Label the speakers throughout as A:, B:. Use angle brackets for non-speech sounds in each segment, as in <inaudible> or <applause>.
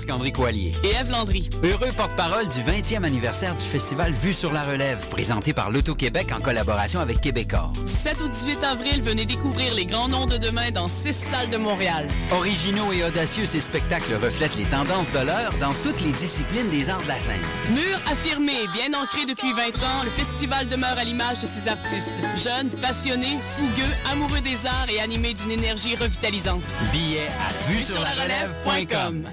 A: Marc-André Coallier.
B: Et Eve Landry.
A: Heureux porte-parole du 20e anniversaire du festival Vue sur la relève, présenté par l'Auto-Québec en collaboration avec Québecor.
B: Du 7 au 18 avril, venez découvrir les grands noms de demain dans six salles de Montréal.
A: Originaux et audacieux, ces spectacles reflètent les tendances de l'heure dans toutes les disciplines des arts de la scène.
B: Mur affirmé, bien ancré depuis 20 ans, le festival demeure à l'image de ses artistes. Jeunes, passionnés, fougueux, amoureux des arts et animés d'une énergie revitalisante.
A: Billets à vue sur la relève.com.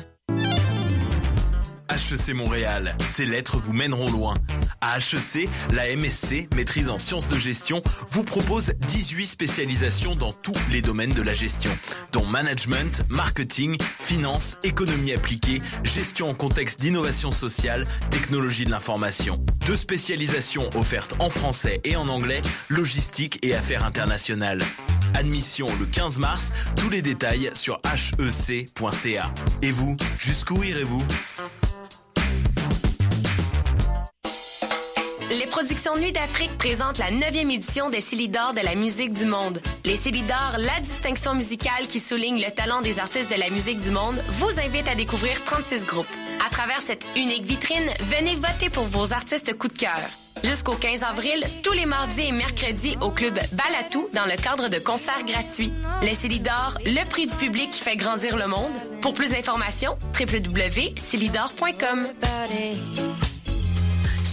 C: HEC Montréal, ces lettres vous mèneront loin. À HEC, la MSC, maîtrise en sciences de gestion, vous propose 18 spécialisations dans tous les domaines de la gestion, dont management, marketing, finance, économie appliquée, gestion en contexte d'innovation sociale, technologie de l'information. Deux spécialisations offertes en français et en anglais, logistique et affaires internationales. Admission le 15 mars, tous les détails sur hec.ca. Et vous, jusqu'où irez-vous?
D: Productions Nuit d'Afrique présentent la 9e édition des Célidors de la musique du monde. Les Célidors, la distinction musicale qui souligne le talent des artistes de la musique du monde, vous invite à découvrir 36 groupes. À travers cette unique vitrine, venez voter pour vos artistes coup de cœur. Jusqu'au 15 avril, tous les mardis et mercredis au club Balatou dans le cadre de concerts gratuits. Les Célidors, le prix du public qui fait grandir le monde. Pour plus d'informations, www.célidor.com.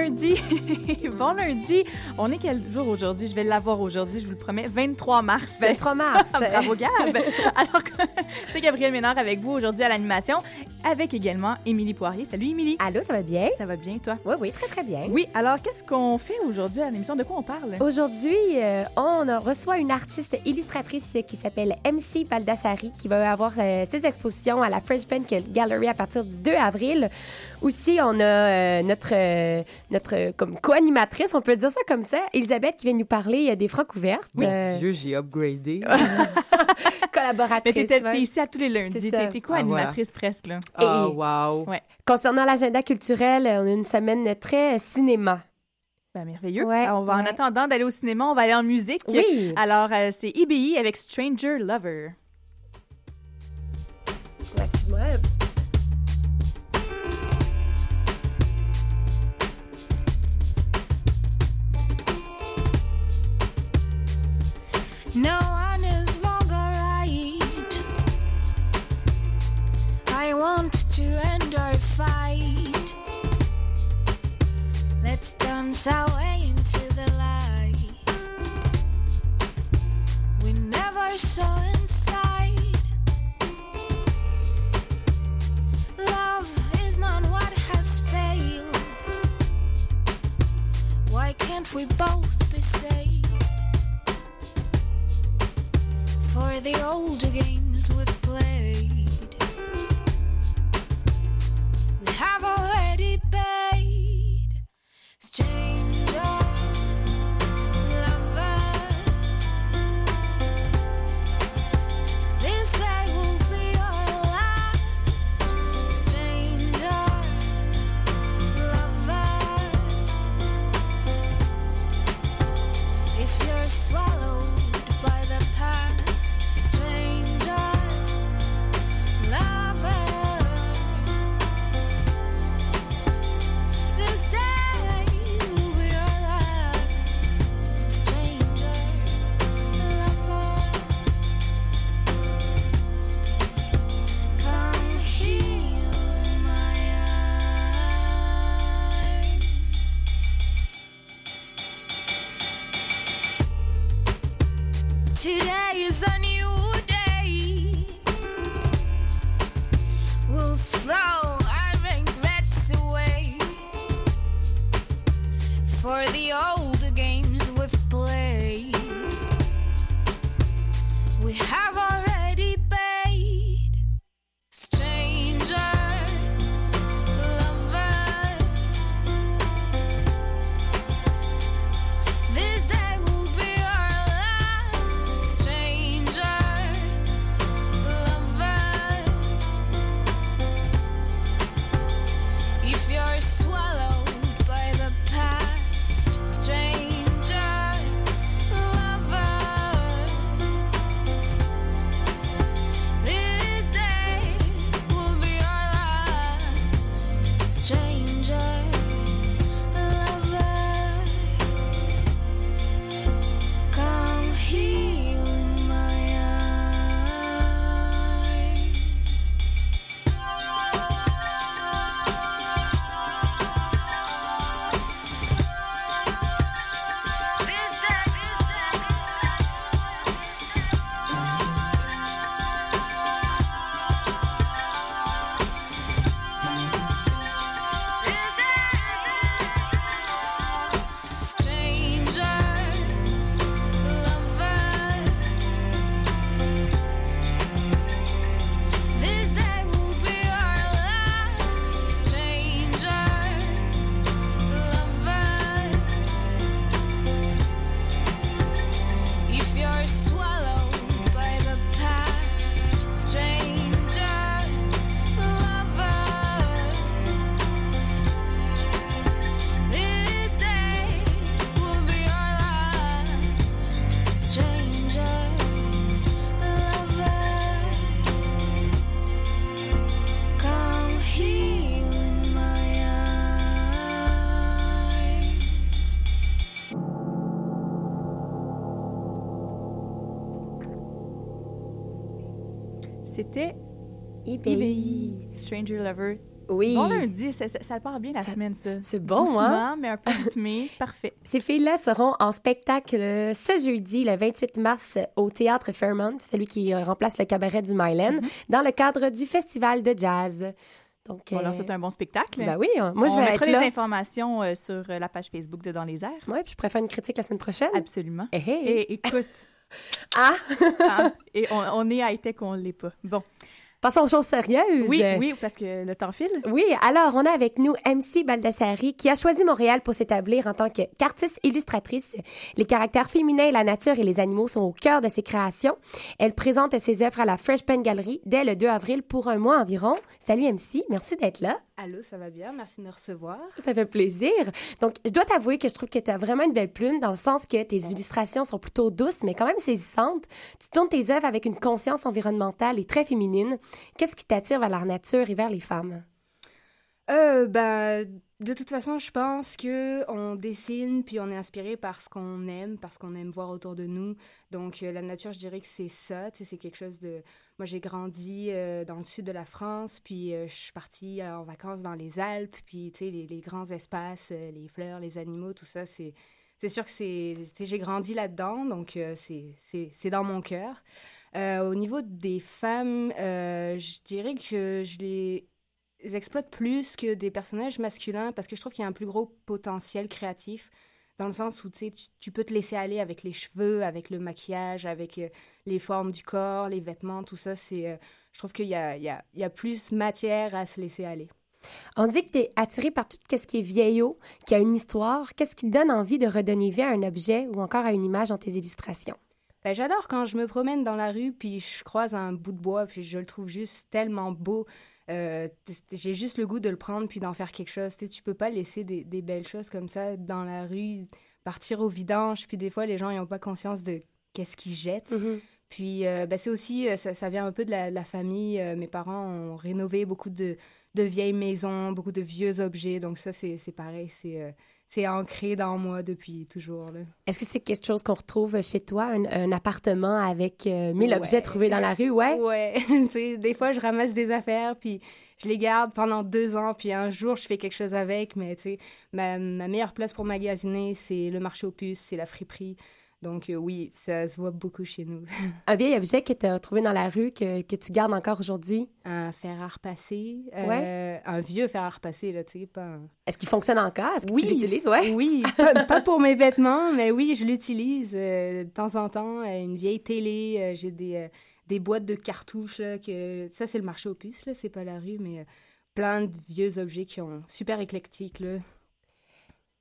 E: Lundi, <laughs> bon lundi. On est quel jour aujourd'hui? Je vais l'avoir aujourd'hui, je vous le promets. 23 mars.
F: 23 mars. <laughs>
E: Bravo Gab. <laughs> Alors c'est Gabriel Ménard avec vous aujourd'hui à l'animation, avec également Émilie Poirier. Salut Émilie.
F: Allô, ça va bien?
E: Ça va bien toi?
F: Oui, oui, très très bien.
E: Oui, alors qu'est-ce qu'on fait aujourd'hui à l'émission? De quoi on parle?
F: Aujourd'hui, euh, on reçoit une artiste illustratrice qui s'appelle MC Baldassari qui va avoir euh, ses expositions à la French Pen Gallery à partir du 2 avril. Aussi, on a euh, notre, euh, notre euh, comme co-animatrice, on peut dire ça comme ça, Elisabeth qui vient nous parler euh, des francs ouvertes.
G: Mon
F: Euh,
G: Dieu, j'ai upgradé. <laughs>
E: Mais
F: collaboratrice.
E: t'étais
F: ouais.
E: t'es ici à tous les lundis.
F: C'est ça.
E: T'es quoi
G: Ah, voilà.
E: animatrice presque là?
F: Et-
G: wow.
E: Ouais.
F: Concernant l'agenda culturel, on a une semaine très cinéma.
E: Ben, merveilleux.
F: Ouais,
E: Alors, on va en attendant d'aller au cinéma, on va aller en musique.
F: Oui.
E: Alors euh, c'est IBI avec Stranger Lover.
H: That's
E: wait.
F: eBay.
E: Stranger Lover.
F: Oui.
E: Bon lundi, ça, ça, ça part bien la
F: Ça-
E: semaine, ça.
F: C'est bon,
E: Doucement,
F: hein?
E: mais un peu <laughs> rythmé. C'est parfait.
F: Ces filles-là seront en spectacle ce jeudi, le 28 mars, au Théâtre Fairmont, celui qui euh, remplace le cabaret du Myland,
E: Mhm.
F: dans le cadre du Festival de jazz. Donc,
E: Bon, alors,
F: euh,
E: c'est un bon spectacle.
F: ben oui, euh, moi, je vais
E: mettra
F: être
E: les
F: là.
E: informations euh, sur la page Facebook de Dans les airs.
F: Ouais, puis je pourrais faire une critique la semaine prochaine.
E: Absolument.
F: Eh, eh.
E: Et écoute, <laughs>
F: Ah!
E: hein, et on, on est high-tech, on l'est pas. Bon.
F: Passons aux choses sérieuses.
E: Oui, oui, parce que le temps file.
F: Oui, alors on a avec nous MC Baldassari qui a choisi Montréal pour s'établir en tant que- qu'artiste illustratrice. Les caractères féminins, la nature et les animaux sont au cœur de ses créations. Elle présente ses œuvres à la Fresh Pen Gallery dès le 2 avril pour un mois environ. Salut MC, merci d'être là.
G: Allô, ça va bien? Merci de me recevoir.
F: Ça fait plaisir. Donc, je dois t'avouer que je trouve que tu as vraiment une belle plume dans le sens que tes illustrations sont plutôt douces, mais quand même saisissantes. Tu tournes tes œuvres avec une conscience environnementale et très féminine. Qu'est-ce qui t'attire vers la nature et vers les femmes?
G: Euh, bah, de toute façon, je pense que on dessine puis on est inspiré par ce qu'on aime, par ce qu'on aime voir autour de nous. Donc, euh, la nature, je dirais que c'est ça. C'est quelque chose de. Moi, j'ai grandi euh, dans le sud de la France, puis euh, je suis partie euh, en vacances dans les Alpes, puis tu sais, les, grands espaces, les fleurs, les animaux, tout ça, c'est. C'est sûr que c'est. J'ai grandi là-dedans, donc c'est- dans mon cœur. Au niveau des femmes, je dirais que je les exploite plus que des personnages masculins parce que je trouve qu'il y a un plus gros potentiel créatif dans le sens où tu, tu, tu peux te laisser aller avec les cheveux, avec le maquillage, avec euh, les formes du corps, les vêtements, tout ça. C'est, euh, je trouve qu'il y a, il y, a, il y a plus matière à se laisser aller.
F: On dit que tu es attiré par tout ce qui est vieillot, qui a une histoire. Qu'est-ce qui te donne envie de redonner vie à un objet ou encore à une image dans tes illustrations?
G: Ben, j'adore quand je me promène dans la rue, puis je croise un bout de bois, puis je le trouve juste tellement beau. Euh, j'ai juste le goût de le prendre, puis d'en faire quelque chose. Tu tu peux pas laisser des, des belles choses comme ça dans la rue, partir au vidange, puis des fois, les gens n'ont pas conscience de qu'est-ce qu'ils jettent. Puis euh, ben, c'est aussi, euh, ça, ça vient un peu de la, la famille. Euh, mes parents ont rénové beaucoup de, de vieilles maisons, beaucoup de vieux objets. Donc ça, c'est c'est pareil, c'est c'est ancré dans moi depuis toujours.
F: Est-ce que c'est quelque chose qu'on retrouve chez toi, un, un appartement avec euh, 1000
G: Ouais.
F: objets trouvés dans la rue? Ouais. <laughs>
G: Ouais, <laughs> tu sais, des fois, je ramasse des affaires, puis je les garde pendant deux ans, puis un jour, je fais quelque chose avec, mais tu sais, ma, ma meilleure place pour magasiner, c'est le marché aux puces, c'est la friperie. Donc euh, oui, ça se voit beaucoup chez nous. <laughs>
F: Un vieil objet que tu as trouvé dans la rue que, que tu gardes encore aujourd'hui?
G: Un fer à repasser, euh,
F: Ouais.
G: un vieux fer à repasser, là, tu sais, pas un...
F: Est-ce qu'il fonctionne encore? Est-ce que
G: Oui.
F: tu l'utilises? Ouais.
G: Oui, pas, <laughs> pas pour mes vêtements, mais oui, je l'utilise euh, de temps en temps. Une vieille télé, euh, j'ai des, euh, des boîtes de cartouches. là, que... Ça, c'est le marché aux puces, là, c'est pas la rue, mais euh, plein de vieux objets qui ont super éclectiques. Là.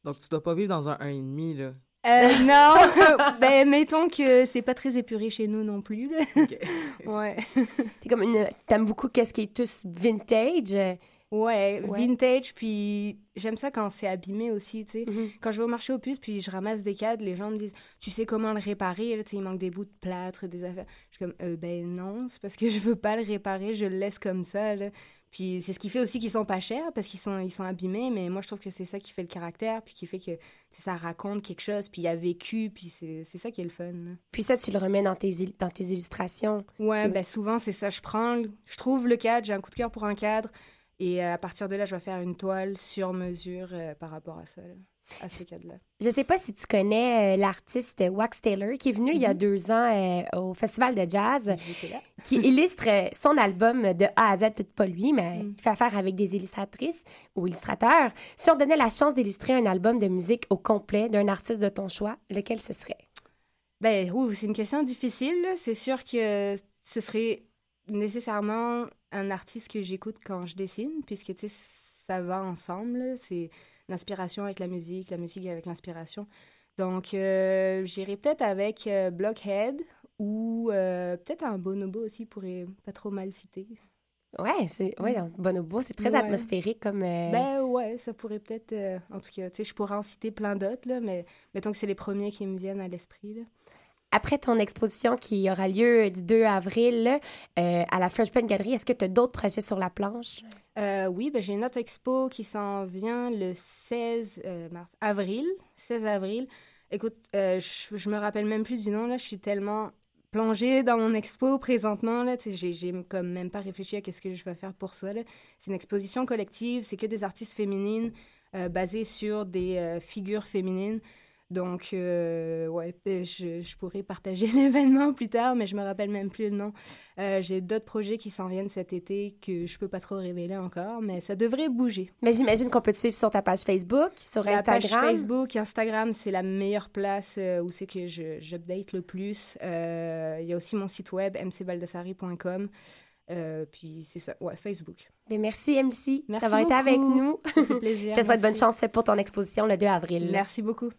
I: Donc, tu dois pas vivre dans un 1,5, là.
G: Euh, <laughs> non, <laughs> ben mettons que c'est pas très épuré chez nous non plus. Là. <laughs> ouais.
F: T'es comme une... T'aimes beaucoup qu'est-ce qui est tous vintage?
G: Ouais,
F: Ouais.
G: vintage, puis j'aime ça quand c'est abîmé aussi, tu sais.
F: Mhm.
G: Quand je vais au marché aux puces, puis je ramasse des cadres, les gens me disent « Tu sais comment le réparer? » Tu sais, il manque des bouts de plâtre, des affaires. Je suis comme Euh, Ben non, c'est parce que je veux pas le réparer, je le laisse comme ça, là. » Puis c'est ce qui fait aussi qu'ils sont pas chers, parce qu'ils sont, ils sont abîmés, mais moi, je trouve que c'est ça qui fait le caractère, puis qui fait que ça raconte quelque chose, puis il a vécu, puis c'est ça qui est le fun, là.
F: Puis ça, tu le remets dans tes, dans tes illustrations.
G: Ouais,
F: Tu-
G: ben souvent c'est ça. Je prends, je trouve le cadre, j'ai un coup de cœur pour un cadre, et euh, à partir de là, je vais faire une toile sur mesure euh, par rapport à ça, là, à ce cadre-là.
F: Je sais pas si tu connais euh, l'artiste Wax Taylor qui est venu il y a
G: Mhm.
F: deux ans euh, au Festival de jazz,
G: là.
F: qui <laughs> illustre son album de A à Z, peut-être pas lui, mais
G: Mm.
F: il fait affaire avec des illustratrices ou illustrateurs. Si on donnait la chance d'illustrer un album de musique au complet d'un artiste de ton choix, lequel ce serait?
G: Ben oui, c'est une question difficile. C'est sûr que ce serait nécessairement un artiste que j'écoute quand je dessine, puisque tu sais, ça va ensemble. C'est l'inspiration avec la musique, la musique avec l'inspiration. Donc, euh, j'irai peut-être avec euh, Blockhead ou euh, peut-être un bonobo aussi pourrait pas trop mal fitter.
F: Ouais, c'est ouais, donc, Bonobo, c'est très
G: Ouais.
F: atmosphérique comme.
G: Ben ouais, ça pourrait peut-être. en tout cas, tu sais, je pourrais en citer plein d'autres, là, mais mettons que c'est les premiers qui me viennent à l'esprit. là.
F: Après ton exposition qui aura lieu du 2 avril euh, à la Fresh Pen Gallery, est-ce que tu as d'autres projets sur la planche?
G: Euh, oui, ben, j'ai une autre expo qui s'en vient le 16 euh, mars, avril, 16 avril. Écoute, je, je me rappelle même plus du nom, je suis tellement plongée dans mon expo présentement. Là, j'ai, même pas réfléchi à qu'est-ce que je vais faire pour ça. C'est une exposition collective, c'est que des artistes féminines basées sur des figures féminines. Donc, euh, ouais, je, je pourrais partager <laughs> l'événement plus tard, mais je me rappelle même plus le nom. Euh, j'ai d'autres projets qui s'en viennent cet été que je peux pas trop révéler encore, mais ça devrait bouger.
F: Mais j'imagine qu'on peut te suivre sur ta page Facebook, sur
G: La page
F: Instagram.
G: Facebook, Instagram, c'est la meilleure place euh, où c'est que j'update le plus. Il y a aussi mon site web, mcbaldassari.com. Euh, puis c'est ça, ouais, Facebook.
F: Mais merci, MC, d'avoir été avec nous. <laughs>
G: Plaisir,
F: Je te souhaite bonne chance pour ton exposition le 2 avril.
G: Merci beaucoup.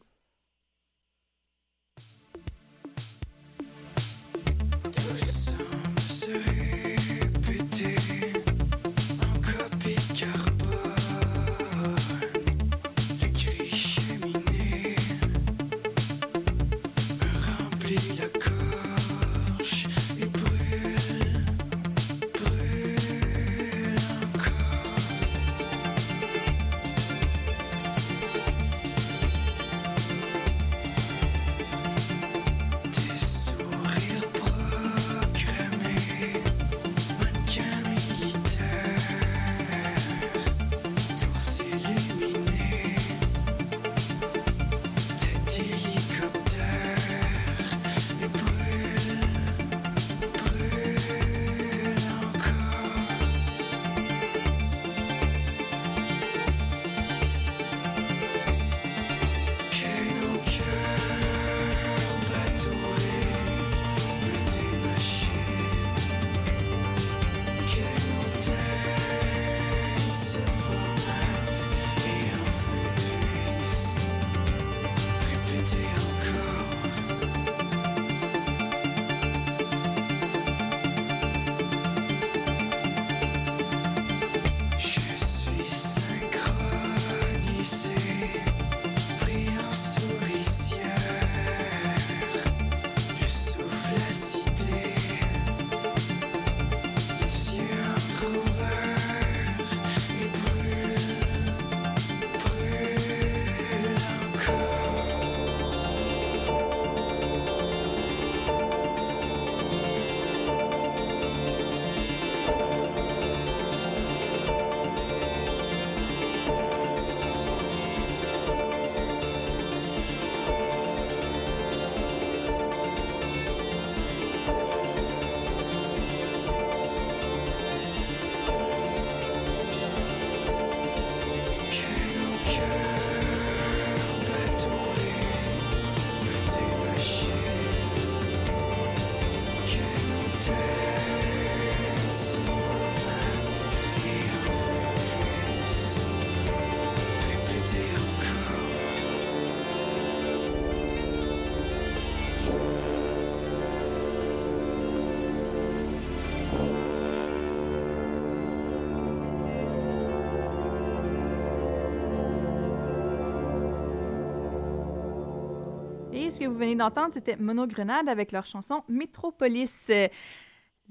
E: Que vous venez d'entendre, c'était Monogrenade avec leur chanson Métropolis.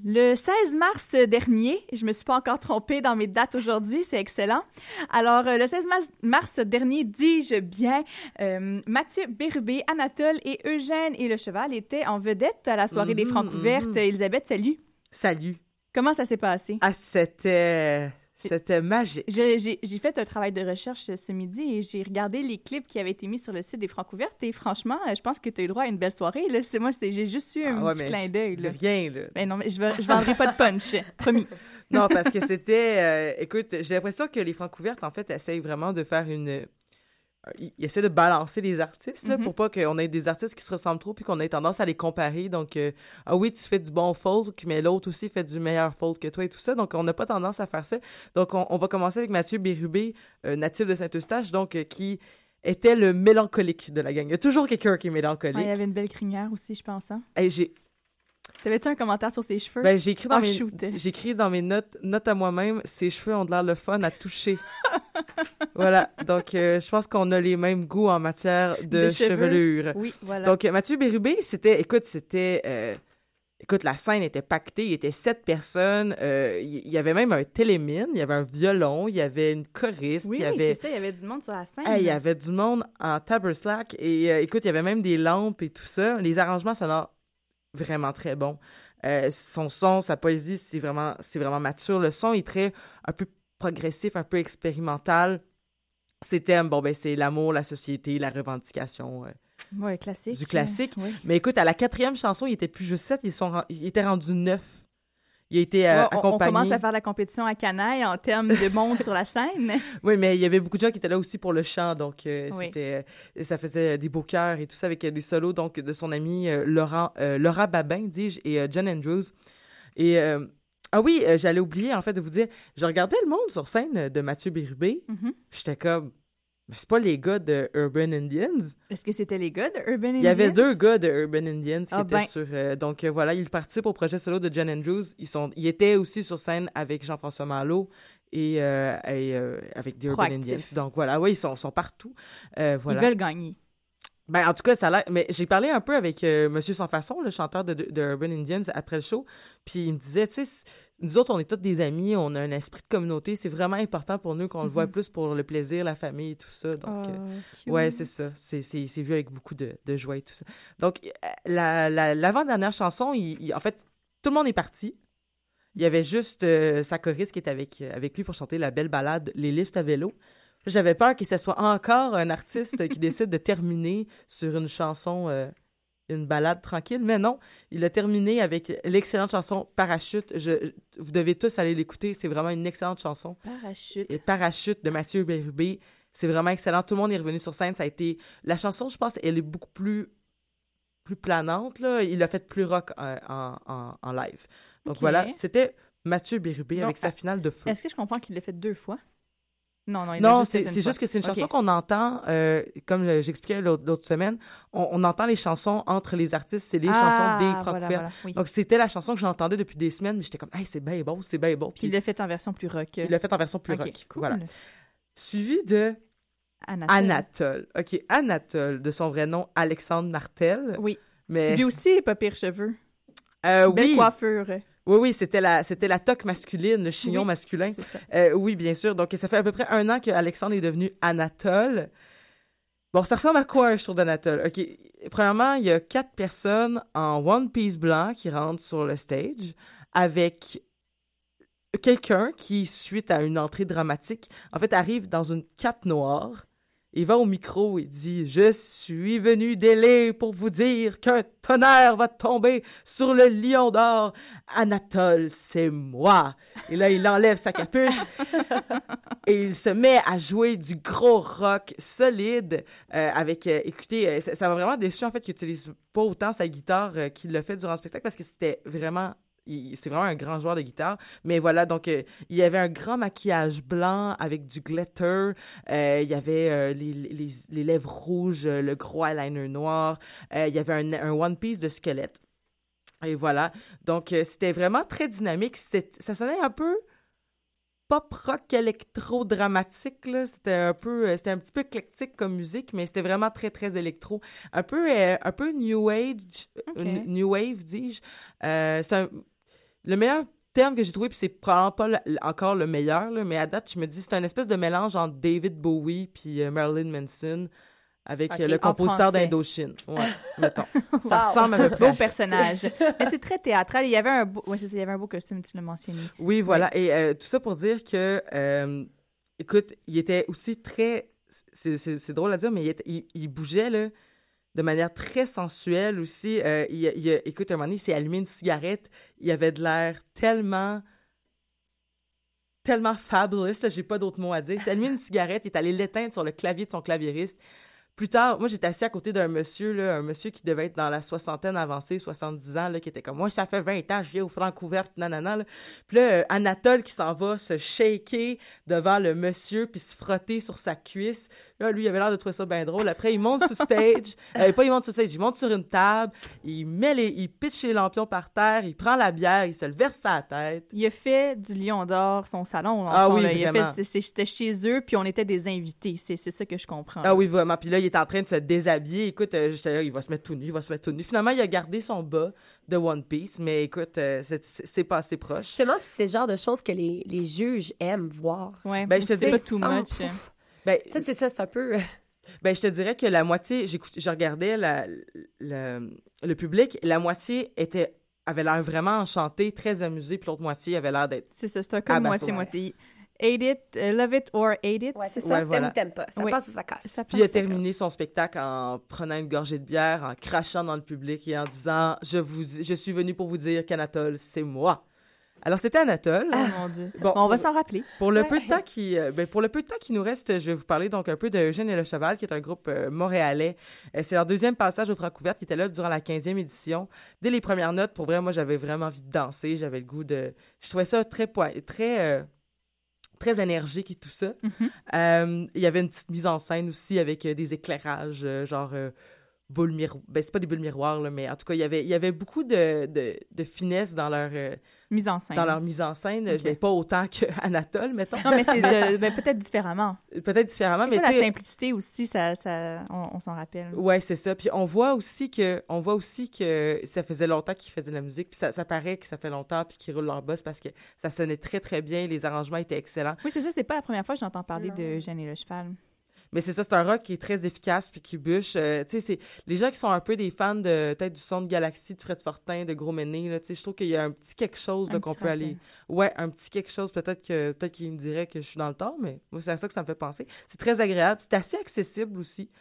E: Le 16 mars dernier, je me suis pas encore trompée dans mes dates aujourd'hui, c'est excellent. Alors, euh, le 16 mars, dernier, dis-je bien, euh, Mathieu Bérubé, Anatole et Eugène et Le Cheval étaient en vedette à la soirée des
I: Mhm,
E: Francs ouvertes.
I: mhm.
E: Elisabeth, salut.
I: Salut.
E: Comment ça s'est passé?
I: Ah, c'était... C'était magique.
E: J'ai fait un travail de recherche ce midi et j'ai regardé les clips qui avaient été mis sur le site des Francs ouvertes et franchement, euh, je pense que tu as eu droit à une belle soirée. Là. Moi, j'ai juste eu un
I: Ah ouais,
E: petit clin d'œil.
I: rien, là.
E: Ben non, mais je, je vendrai pas de punch, <laughs> promis.
I: Non, parce que c'était... euh, écoute, j'ai l'impression que les francs ouvertes, en fait, essayent vraiment de faire une... euh, ils essaient de balancer les artistes, là,
E: Mhm.
I: pour pas qu'on ait des artistes qui se ressemblent trop puis qu'on ait tendance à les comparer. Donc, euh, ah oui, tu fais du bon folk, mais l'autre aussi fait du meilleur folk que toi et tout ça. Donc, on n'a pas tendance à faire ça. Donc, on, on va commencer avec Mathieu Bérubé, euh, natif de Saint-Eustache, donc, euh, qui était le mélancolique de la gang. Il y a toujours quelqu'un qui est mélancolique.
E: Ouais, il y avait une belle crinière aussi, je pense. Hein?
I: J'ai
E: T'avais-tu un commentaire sur ses cheveux?
I: Ben, j'ai écrit dans
E: Oh,
I: mes j'ai écrit dans mes notes notes à moi-même, ses cheveux ont de l'air le fun à toucher. <laughs> voilà, donc euh, je pense qu'on a les mêmes goûts en matière de, chevelure.
E: Oui, voilà.
I: Donc Mathieu Bérubé, c'était écoute, c'était euh, écoute la scène était pactée, il y était sept personnes, euh, il y avait même un télémine, il y avait un violon, il y avait une choriste,
E: oui,
I: il y avait
E: c'est ça, il y avait du monde sur la scène.
I: Hey, il y avait du monde en taberslack et euh, écoute, il y avait même des lampes et tout ça. Les arrangements sonores vraiment très bon. Euh, son son, sa poésie, c'est vraiment, c'est vraiment mature. Le son est très, un peu progressif, un peu expérimental. Ses thèmes, bon, ben, c'est l'amour, la société, la revendication. euh,
E: Ouais, classique.
I: du classique.
E: Oui.
I: Mais écoute, à la quatrième chanson, il était plus juste sept, ils, sont, ren- il était rendu neuf. Il a été euh,
E: Ouais, on, on
I: accompagné.
E: commence à faire la compétition à Canaille en termes de monde sur la scène. <laughs>
I: Oui, mais il y avait beaucoup de gens qui étaient là aussi pour le chant, donc euh,
E: Oui.
I: c'était, euh, ça faisait des beaux cœurs et tout ça avec des solos donc de son ami Laurent, Laura Babin, dis-je, et John Andrews. Et ah oui, j'allais oublier en fait de vous dire, je regardais le monde sur scène de Mathieu Bérubé,
E: Mhm.
I: puis j'étais comme, mais c'est pas les gars de Urban Indians.
E: Est-ce que c'était les gars de Urban
I: Il y avait
E: Indians?
I: deux gars de Urban Indians qui
E: Ah
I: étaient
E: ben.
I: sur. euh, donc euh, voilà, ils participent au projet solo de John Andrews. Ils, sont, ils étaient aussi sur scène avec Jean-François Malo et, euh, et, avec des Urban. Indians. Donc voilà, oui, ils sont, sont partout. Voilà.
E: Ils veulent gagner.
I: Ben, en tout cas, ça a l'air. Mais j'ai parlé un peu avec Monsieur Sans Façon, le chanteur de, de, de Urban Indians, après le show. Puis il me disait, tu sais, nous autres, on est tous des amis, on a un esprit de communauté. C'est vraiment important pour nous qu'on le voit
E: Mhm.
I: plus pour le plaisir, la famille, tout ça. Donc, euh,
E: cute.
I: Ouais, c'est ça. C'est, vu avec beaucoup de, de joie et tout ça. Donc, euh, la, la, l'avant-dernière chanson, il, il- en fait, tout le monde est parti. Il y avait juste euh, sa choriste qui était avec, euh, avec lui pour chanter la belle balade Les lifts à vélo. J'avais peur que ce soit encore un artiste qui <laughs> décide de terminer sur une chanson, euh, une balade tranquille. Mais non, il a terminé avec l'excellente chanson Parachute. Je, vous devez tous aller l'écouter. C'est vraiment une excellente chanson.
E: Parachute.
I: Et Parachute de Mathieu Bérubé. C'est vraiment excellent. Tout le monde est revenu sur scène. Ça a été. La chanson, je pense, elle est beaucoup plus plus planante. Là. Il l'a fait plus rock euh, en, en, en live. Donc voilà, c'était Mathieu Bérubé
E: Donc,
I: avec sa finale de feu.
E: Est-ce que je comprends qu'il l'a fait deux fois? Non, non, il
I: Non, c'est juste que c'est une chanson qu'on entend, euh, comme j'expliquais l'autre semaine, on, on entend les chansons entre les artistes, c'est les
E: Ah,
I: chansons des
E: voilà,
I: Francophones.
E: voilà, oui.
I: Donc c'était la chanson que j'entendais depuis des semaines, mais j'étais comme, hey, c'est bien beau, c'est bien beau.
E: Puis il l'a fait en version plus rock.
I: il l'a fait en version plus rock.
E: cool.
I: Voilà. Suivi de
E: Anatole.
I: Anatole. OK, Anatole, de son vrai nom, Alexandre Martel.
E: Oui.
I: Mais,
E: Lui aussi, pas pire cheveux.
I: euh,
E: Belle
I: oui.
E: coiffure.
I: Oui, oui, c'était la, c'était la toque masculine, le chignon
E: Oui,
I: masculin. Euh, oui, bien sûr. Donc, ça fait à peu près un an que Alexandre est devenu Anatole. Bon, ça ressemble à quoi un show d'Anatole? OK. Premièrement, il y a quatre personnes en One Piece blanc qui rentrent sur le stage avec quelqu'un qui, suite à une entrée dramatique, en fait, arrive dans une cape noire. Il va au micro et dit Je suis venu délai pour vous dire qu'un tonnerre va tomber sur le lion d'or. Anatole, c'est moi. Et là, il enlève sa capuche <laughs> et il se met à jouer du gros rock solide euh, avec, euh, écoutez, euh, ça m'a vraiment déçu en fait qu'il utilise pas autant sa guitare qu'il l'a fait durant le spectacle parce que c'était vraiment c'est vraiment un grand joueur de guitare. Mais voilà, donc euh, il y avait un grand maquillage blanc avec du glitter. Euh, il y avait euh, les, les, les lèvres rouges, le gros eyeliner noir. Il y avait un, un one piece de squelette. Et voilà. Donc c'était vraiment très dynamique. Ça sonnait un peu pop rock électro dramatique là c'était un peu c'était un petit peu éclectique comme musique mais c'était vraiment très très électro un peu un peu new age new wave dis-je Euh, c'est un- le meilleur terme que j'ai trouvé puis c'est probablement pas encore le meilleur là, mais à date je me dis c'est un espèce de mélange entre David Bowie puis euh, Marilyn Manson avec euh, le compositeur d'Indochine ouais <laughs> mettons ça
E: Wow.
I: ressemble à <laughs> à
E: Beau personnage. Mais c'est très théâtral. Il y avait un beau, ouais, il y avait un beau costume, tu l'as mentionné.
I: Oui, voilà. Et euh, tout ça pour dire que, euh, écoute, il était aussi très. C'est drôle à dire, mais il, était- il, il bougeait là, de manière très sensuelle aussi. Euh, écoute, un moment donné, il s'est allumé une cigarette. Il avait de l'air tellement. tellement fabulous. J'ai pas d'autres mots à dire. Il s'est allumé une cigarette. Il est allé l'éteindre sur le clavier de son claviériste. Plus tard, moi, j'étais assis à côté d'un monsieur, un monsieur qui devait être dans la soixantaine avancée, 70 ans, qui était comme moi, ça fait 20 ans, je viens au Francouverte, nanana. Puis là, euh, Anatole qui s'en va se shaker devant le monsieur, puis se frotter sur sa cuisse. Là, lui, il avait l'air de trouver ça bien drôle. Après, il monte sur stage. Euh, pas il monte sur stage, il monte sur une table, il met les, il pitche les lampions par terre, il prend la bière, il se le verse à la tête.
E: Il a fait du Lion d'Or son salon.
I: Ah
E: fond,
I: oui,
E: là. Il a fait, C'était chez eux, puis on était des invités. C'est c'est ça que je comprends.
I: Ah oui, vraiment. Puis là, il est en train de se déshabiller. Écoute, euh, j'étais là, il va se mettre tout nu, il va se mettre tout nu. Finalement, il a gardé son bas de One Piece, mais écoute, euh, c'est- pas assez proche.
F: Je me demande si c'est le genre de choses que les, les juges aiment voir.
E: Ouais,
I: Ben, je te dis-
E: pas
F: me-
E: much.
I: Ben,
F: Ça, c'est ça, c'est un peu. euh, <laughs>
I: Ben, je te dirais que la moitié, j'écoute, je regardais la, le, le public, la moitié était avait l'air vraiment enchanté, très amusé, puis l'autre moitié avait l'air d'être.
E: C'est ça, c'est un comme moitié-moitié. Hate it, euh, love it or hate it, c'est ça?
I: Ouais, voilà.
F: T'aimes ou t'aimes pas. Ça
E: Oui.
F: passe ou ça casse.
E: Ça
I: Puis il a terminé son spectacle en prenant une gorgée de bière, en crachant dans le public et en disant je vous je suis venu pour vous dire qu'Anatole c'est moi. Alors c'était Anatole.
E: Oh mon Dieu.
I: Bon,
E: on va s'en rappeler.
I: Pour le
F: Ouais.
I: peu de temps qui, euh, ben, pour le peu de temps qui nous reste, je vais vous parler donc un peu de Eugène et le Cheval, qui est un groupe euh, montréalais. Euh, c'est leur deuxième passage au Francouverte, qui était là durant la 15e édition. Dès les premières notes, pour vrai, moi, j'avais vraiment envie de danser. J'avais le goût de. Je trouvais ça très très très énergique et tout ça.
E: Mhm.
I: Euh, Il y avait une petite mise en scène aussi avec euh, des éclairages, euh, genre. Boules miroirs, ben c'est pas des boules miroirs là, mais en tout cas il y avait il y avait beaucoup de, de, de finesse dans leur euh,
E: Mise en scène.
I: dans leur mise en scène. Ben, pas autant que <laughs> Anatole mettons.
E: Non, mais c'est <laughs> ben, peut-être différemment.
I: Peut-être différemment, mais
E: fois,
I: tu
E: la simplicité aussi, ça, ça, on, on s'en rappelle.
I: ouais, c'est ça. Puis on voit aussi que, on voit aussi que ça faisait longtemps qu'ils faisaient de la musique, puis ça, ça paraît que ça fait longtemps, puis qu'ils roulent leur boss parce que ça sonnait très très bien, les arrangements étaient excellents.
E: Oui, c'est ça, c'est pas la première fois que j'entends parler de Eugène et le cheval.
I: Mais c'est ça, c'est un rock qui est très efficace puis qui bûche. Euh, tu sais, c'est les gens qui sont un peu des fans de peut-être du son de Galaxy, de Fred Fortin, de Gros Méné, là, tu sais, je trouve qu'il y a un petit quelque chose qu'on peut aller. Ouais, un petit quelque chose. Peut-être que peut-être qu'il me dirait que je suis dans le tort, mais moi c'est à ça que ça me fait penser. C'est très agréable, c'est assez accessible aussi.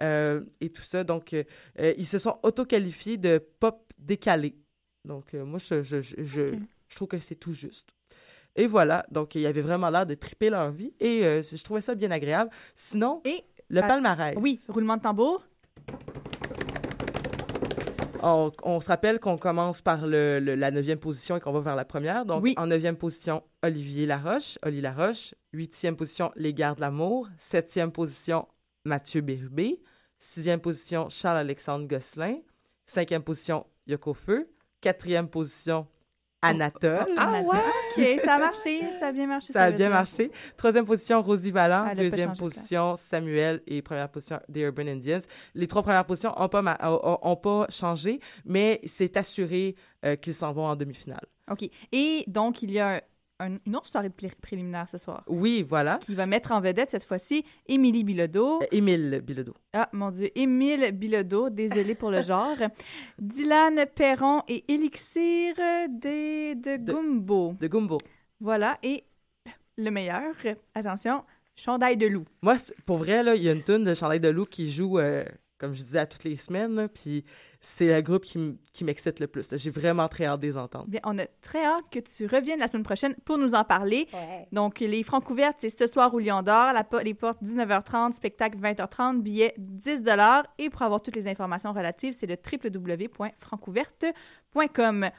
I: euh, et tout ça. Donc, euh, ils se sont auto-qualifiés de pop décalé. Donc, moi, je, je, je, je trouve que c'est tout juste. Et voilà. Donc, ils avaient vraiment l'air de triper leur vie. Et euh, je trouvais ça bien agréable. Sinon,
E: Et,
I: le
E: euh,
I: palmarès.
E: Oui, roulement de tambour.
I: On, on se rappelle qu'on commence par le, le- la neuvième position et qu'on va vers la première. Donc,
E: Oui.
I: en neuvième position, Olivier Laroche, Oli Laroche. Huitième position, Les Gardes de l'amour. Septième position, Mathieu Bérubé. Sixième position, Charles-Alexandre Gosselin. Cinquième position, Yoko Feu. Quatrième position, Anatole.
F: Ah ouais?
E: OK, ça a marché, ça a bien marché.
I: Ça a bien
E: dire.
I: marché. Troisième position, Rosie Vallant.
E: Elle a pas
I: Deuxième
E: de
I: position, Samuel. Et première position, The Urban Indians. Les trois premières positions n'ont pas, ma- ont pas changé, mais c'est assuré euh, qu'ils s'en vont en demi-finale.
E: OK. Et donc, il y a un- un- une autre soirée plé- préliminaire ce soir
I: Oui, voilà.
E: qui va mettre en vedette cette fois-ci Émilie Bilodeau.
I: Euh, Émile Bilodeau.
E: Ah, mon Dieu, Émile Bilodeau, désolé pour le <laughs> genre. Dylan Perron et Élixir de, de
I: De-
E: Gumbo.
I: De Gumbo.
E: Voilà, et le meilleur, attention, Chandail de loup.
I: Moi, pour vrai, il y a une tune de Chandail de loup qui joue, euh, comme je disais, à toutes les semaines. là, Puis c'est le groupe qui, m'excite le plus. J'ai vraiment très hâte de les entendre.
E: Bien, on a très hâte que tu reviennes la semaine prochaine pour nous en parler.
F: Ouais.
E: Donc, les francs couvertes, c'est ce soir au Lion d'Or. Les portes 19h30, spectacle 20h30, billets 10 Et pour avoir toutes les informations relatives, c'est le www.francouverte.com.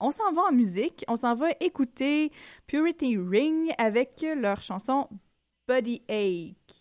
E: On s'en va en musique. On s'en va écouter Purity Ring avec leur chanson Body Ache.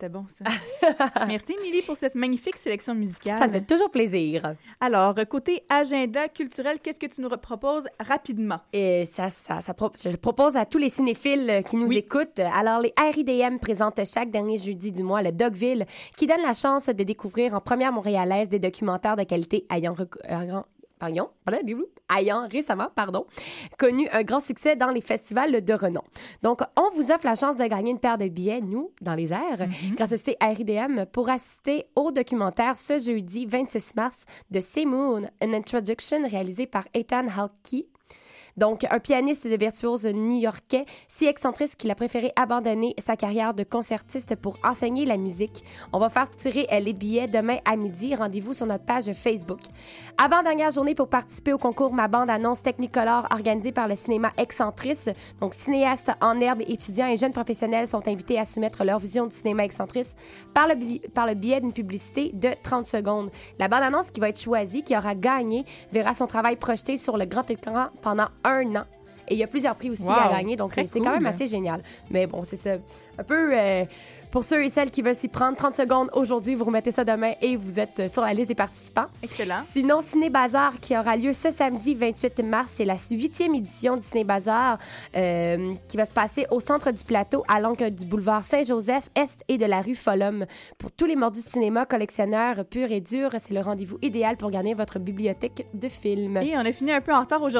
E: C'était bon, ça. <laughs> Merci, Émilie, pour cette magnifique sélection musicale.
F: Ça me fait toujours plaisir.
E: Alors, côté agenda culturel, qu'est-ce que tu nous proposes rapidement?
F: Et ça, ça, je propose à tous les cinéphiles euh, qui nous
E: Oui.
F: écoutent. Alors, les RIDM présentent chaque dernier jeudi du mois le Dogville, qui donne la chance de découvrir en première montréalaise des documentaires de qualité ayant, blablabla, ayant récemment pardon, connu un grand succès dans les festivals de renom. Donc, on vous offre la chance de gagner une paire de billets, nous, dans les airs, grâce au site RIDM, pour assister au documentaire ce jeudi 26 mars de Moon, An Introduction réalisé par Ethan Hawke. Donc, un pianiste de virtuose new-yorkais, si excentrique qu'il a préféré abandonner sa carrière de concertiste pour enseigner la musique. On va faire tirer euh, les billets demain à midi. Rendez-vous sur notre page Facebook. Avant-dernière journée pour participer au concours Ma bande annonce Technicolor organisé par le cinéma Excentrice. Donc, cinéastes en herbe, étudiants et jeunes professionnels sont invités à soumettre leur vision du cinéma Excentrice par le, par le biais d'une publicité de 30 secondes. La bande-annonce qui va être choisie, qui aura gagné, verra son travail projeté sur le grand écran pendant un an. Et il y a plusieurs prix aussi
E: Wow,
F: à gagner, donc euh, c'est quand même assez génial. Mais bon, c'est ça. Un peu euh, pour ceux et celles qui veulent s'y prendre 30 secondes aujourd'hui, vous remettez ça demain et vous êtes euh, sur la liste des participants.
E: Excellent.
F: Sinon, Ciné Bazar qui aura lieu ce samedi 28 mars, c'est la huitième édition du Ciné Bazar euh, qui va se passer au centre du plateau à l'angle du boulevard Saint-Joseph, est et de la rue Follum. Pour tous les mordus de cinéma, collectionneurs purs et durs, c'est le rendez-vous idéal pour garder votre bibliothèque de films.
E: Et on a fini un peu en retard aujourd'hui.